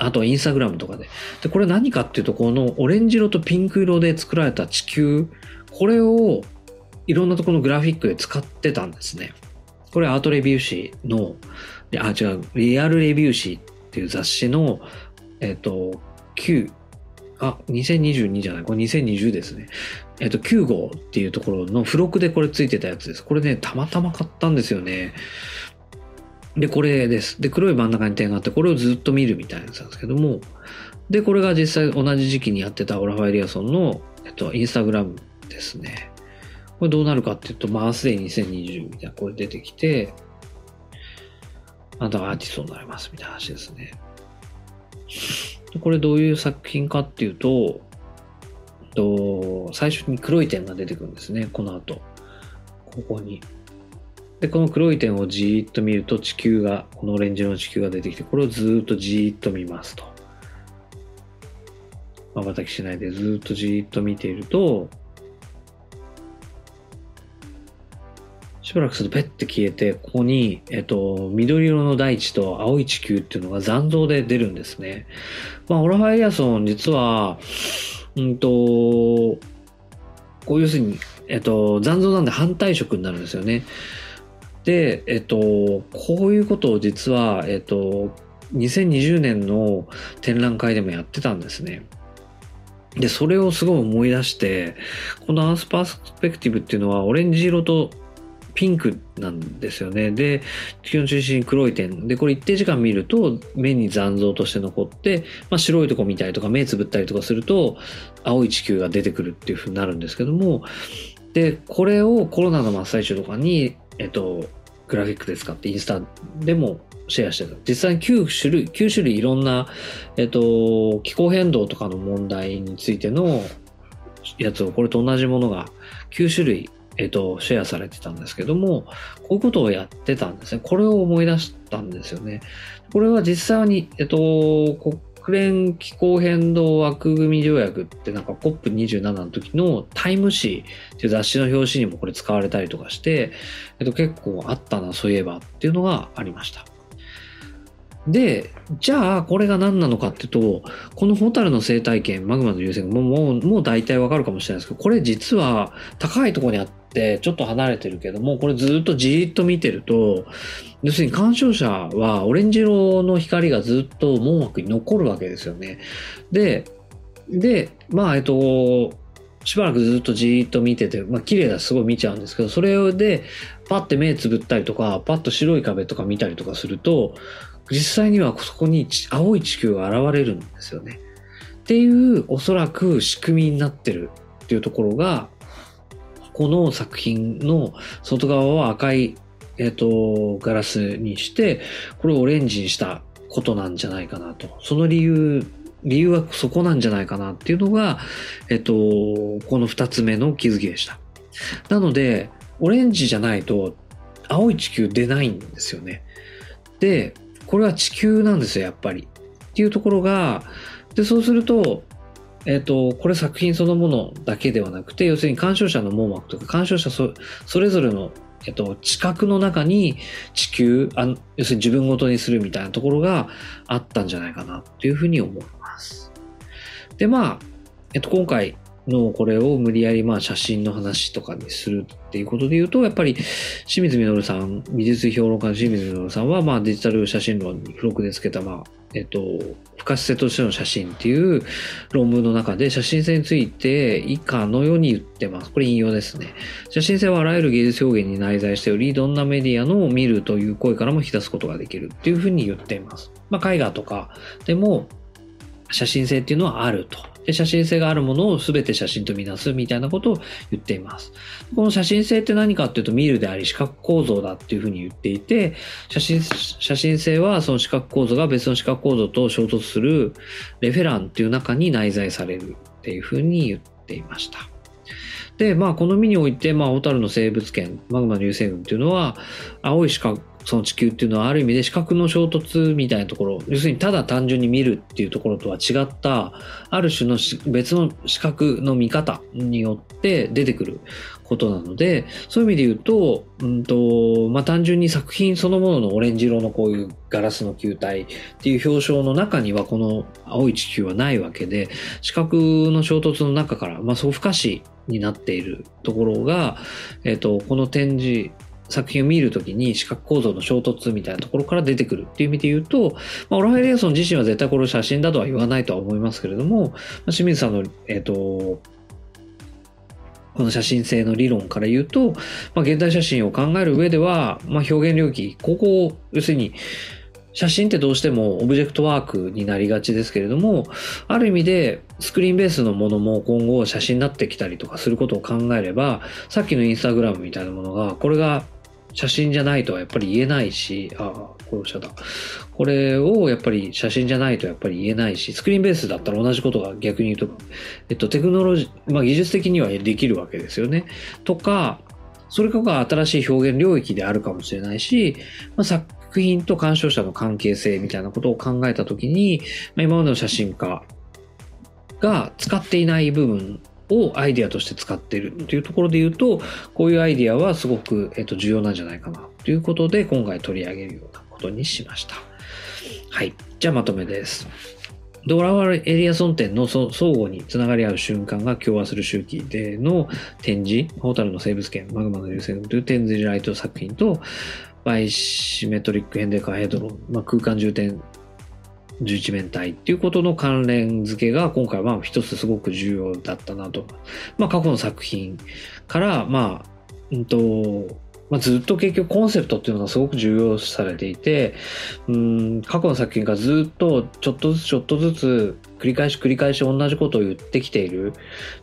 あとはインスタグラムとかで。で、これ何かっていうと、このオレンジ色とピンク色で作られた地球、これをいろんなところのグラフィックで使ってたんですね。これアートレビュー誌の、あ、違う、リアルレビュー誌っていう雑誌の、えっ、ー、と、9、あ、2022じゃない？これ2020ですね。えっと、9号っていうところの付録でこれついてたやつです。これね、たまたま買ったんですよね。で、これです。で、黒い真ん中に点があって、これをずっと見るみたいなやつなんですけども、で、これが実際同じ時期にやってたオラファエリアソンの、えっと、インスタグラムですね。これどうなるかっていうと、まあ、すでに2020みたいな、これ出てきて、あなたがアーティストになれますみたいな話ですね。これどういう作品かっていうと、と最初に黒い点が出てくるんですね、この後。ここに。で、この黒い点をじーっと見ると地球が、このオレンジ色の地球が出てきて、これをずーっとじーっと見ますと。瞬きしないでずーっとじーっと見ていると、しばらくするとペッて消えて、ここに、えっと、緑色の大地と青い地球っていうのが残像で出るんですね。まあ、オラファイアソン、実は、うんと、こう要するに、えっと、残像なんで反対色になるんですよね。で、えっと、こういうことを実は、えっと、2020年の展覧会でもやってたんですね。で、それをすごい思い出して、このアースパースペクティブっていうのはオレンジ色とピンクなんですよね。で、地球の中心に黒い点。で、これ一定時間見ると目に残像として残って、まあ、白いとこ見たりとか目つぶったりとかすると青い地球が出てくるっていう風になるんですけども、で、これをコロナの真っ最中とかに、えっと、グラフィックで使ってインスタでもシェアしてた。実際に9種類、9種類いろんな、えっと、気候変動とかの問題についてのやつを、これと同じものが9種類えっ、と、シェアされてたんですけども、こういうことをやってたんですね。これを思い出したんですよね。これは実際に、えっ、と、国連気候変動枠組み条約ってなんか COP27 の時のタイム誌っていう雑誌の表紙にもこれ使われたりとかして、えっと、結構あったな、そういえばっていうのがありました。で、じゃあ、これが何なのかっていうと、このホタルの生態圏、マグマの流星群もうもう、もう大体わかるかもしれないですけど、これ実は高いところにあって、ちょっと離れてるけども、これずっとじーっと見てると、要するに鑑賞者はオレンジ色の光がずっと網膜に残るわけですよね。で、で、まあ、えっと、しばらくずっとじーっと見てて、まあ綺麗だすごい見ちゃうんですけど、それでパッて目つぶったりとか、パッと白い壁とか見たりとかすると、実際にはそこに青い地球が現れるんですよね。っていうおそらく仕組みになってるっていうところが、この作品の外側は赤い、えっ、ー、と、ガラスにして、これをオレンジにしたことなんじゃないかなと。その理由、理由はそこなんじゃないかなっていうのが、えっ、ー、と、この二つ目の気づきでした。なので、オレンジじゃないと青い地球出ないんですよね。で、これは地球なんですよ、やっぱり。っていうところが、で、そうすると、えっ、ー、と、これ作品そのものだけではなくて、要するに鑑賞者の網膜とか、鑑賞者それぞれの、えっ、ー、と、知覚の中に地球あ、要するに自分ごとにするみたいなところがあったんじゃないかなっていうふうに思います。で、まあ、えっ、と、今回、のこれを無理やりまあ写真の話とかにするっていうことで言うと、やっぱり清水実さん、美術評論家の清水実さんはまあデジタル写真論に付録でつけたまあ、えっと、不可視性としての写真っていう論文の中で写真性について以下のように言ってます。これ引用ですね。写真性はあらゆる芸術表現に内在しており、どんなメディアのを見るという声からも引き出すことができるっていうふうに言っています。まあ絵画とかでも写真性っていうのはあると。で、写真性があるものを全て写真とみなすみたいなことを言っています。この写真性って何かっていうと見るであり視覚構造だっていうふうに言っていて、写真、写真性はその視覚構造が別の視覚構造と衝突するレフェランっていう中に内在されるっていうふうに言っていました。で、まあ、この身において、まあ、小樽の生物圏、マグマ流星群っていうのは、青い視覚その地球っていうのはある意味で視覚の衝突みたいなところ、要するにただ単純に見るっていうところとは違った、ある種の別の視覚の見方によって出てくることなので、そういう意味で言うと、うんと、まあ、単純に作品そのもののオレンジ色のこういうガラスの球体っていう表彰の中にはこの青い地球はないわけで、視覚の衝突の中から、まあ、そう不可視になっているところが、えっ、と、この展示作品を見るときに視覚構造の衝突みたいなところから出てくるっていう意味で言うと、まあ、オラファエリアソン自身は絶対これ写真だとは言わないとは思いますけれども、まあ、清水さんの、えっ、ー、と、この写真性の理論から言うと、まあ、現代写真を考える上では、まあ、表現領域、ここを、要するに、写真ってどうしてもオブジェクトワークになりがちですけれども、ある意味でスクリーンベースのものも今後写真になってきたりとかすることを考えれば、さっきのインスタグラムみたいなものが、これが写真じゃないとはやっぱり言えないし、ああ、殺者だ。これをやっぱり写真じゃないとやっぱり言えないし、スクリーンベースだったら同じことが逆に言うと、えっと、テクノロジー、まあ技術的にはできるわけですよね。とか、それが新しい表現領域であるかもしれないし、まあ、作品と鑑賞者の関係性みたいなことを考えたときに、まあ、今までの写真家が使っていない部分をアイディアとして使っているというところで言うと、こういうアイディアはすごく、えっと、重要なんじゃないかなということで、今回取り上げるようなことにしました。はい。じゃあまとめです。ドラワーエリアソン店の相互につながり合う瞬間が共和する周期での展示、ホタルの生物圏、マグマの流星群という展示ライト作品と、バイシメトリックヘンデカーヘドロン、まあ、空間重点11面体っていうことの関連付けが今回は一つすごく重要だったなと。まあ過去の作品から、まあ、うんと、まあ、ずっと結局コンセプトっていうのがすごく重要視されていて、うん、過去の作品がずっとちょっとずつちょっとずつ繰り返し繰り返し同じことを言ってきている。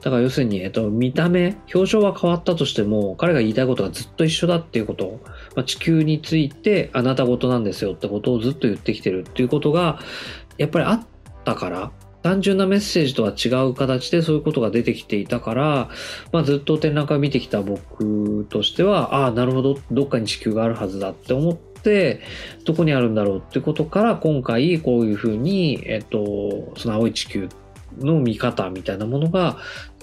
だから要するに、えっと、見た目、表情は変わったとしても、彼が言いたいことがずっと一緒だっていうことまあ、地球についてあなた事なんですよってことをずっと言ってきてるっていうことが、やっぱりあったから、単純なメッセージとは違う形でそういうことが出てきていたから、まあ、ずっと展覧会を見てきた僕としては、ああ、なるほど、どっかに地球があるはずだって思って、どこにあるんだろうってことから、今回こういうふうに、えっと、その青い地球の見方みたいなものが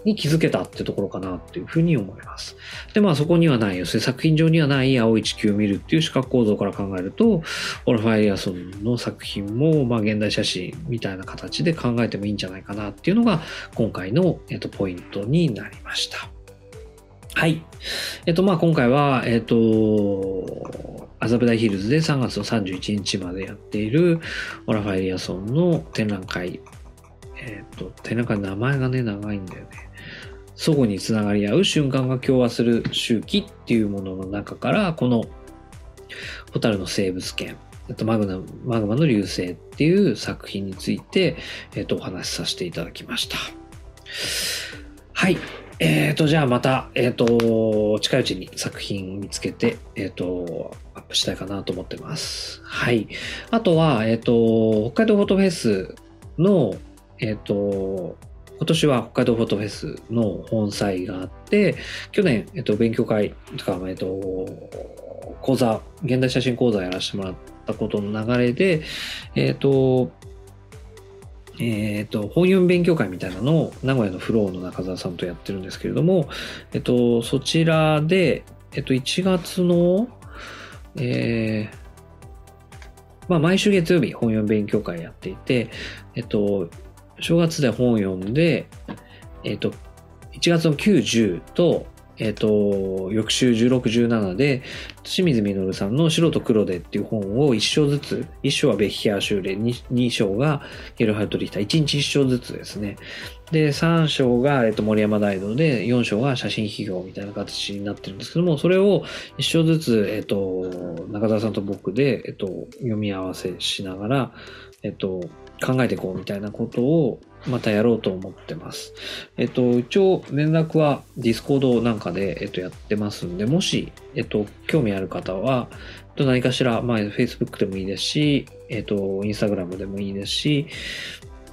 に気づけたってところかなっていうふうに思います。で、まあそこにはない、要するに作品上にはない青い地球を見るっていう視覚構造から考えると、オラファイリアソンの作品も、まあ現代写真みたいな形で考えてもいいんじゃないかなっていうのが今回の、えっと、ポイントになりました。はい。えっと、まあ今回は、えっと、麻布台ヒルズで3月の31日までやっているオラファイリアソンの展覧会えっ、と、展覧会の名前がね、長いんだよね。相互につながり合う瞬間が共和する周期っていうものの中から、この、ホタルの生物圏えっと、マグナ、マグマの流星っていう作品について、えっと、お話しさせていただきました。はい。えっ、ー、と、じゃあまた、えっ、ー、と、近いうちに作品見つけて、えっ、と、アップしたいかなと思ってます。はい。あとは、えっ、と、北海道フォトフェスの、えっ、と、今年は北海道フォトフェスの本祭があって、去年、えっと、勉強会とか、えっと、講座、現代写真講座やらせてもらったことの流れで、えっと、えっ、と、本読勉強会みたいなのを名古屋のフローの中澤さんとやってるんですけれども、えっと、そちらで、えっと、1月の、えー、まあ、毎週月曜日本読勉強会やっていて、えっと、正月で本読んで、えっと、1月の9、10と、えっ、と、翌週16、17で、清水実さんの白と黒でっていう本を1章ずつ、1章はベッヒア・シューレ、2, 2章がゲルハルト・リヒター、1日1章ずつですね。で、3章が、えっと、森山大道で、4章が写真批評みたいな形になってるんですけども、それを1章ずつ、えっと、中澤さんと僕で、えっと、読み合わせしながら、えっと、考えていこうみたいなことをまたやろうと思ってます。えっと、一応連絡は Discord なんかで、えっと、やってますんで、もし、えっと、興味ある方は、と何かしら、まあ、Facebook でもいいですし、えっと、Instagram でもいいですし、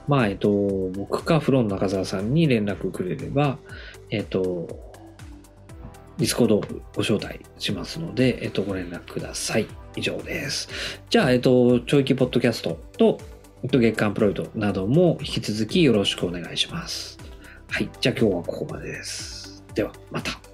まあ、えっと、僕かフロン中澤さんに連絡くれれば、えっと、 Discord ご招待しますので、えっと、ご連絡ください。以上です。じゃあ、えっと、ちょいきポッドキャストと、月刊プロイドなども引き続きよろしくお願いします。はい。じゃあ今日はここまでです。では、また。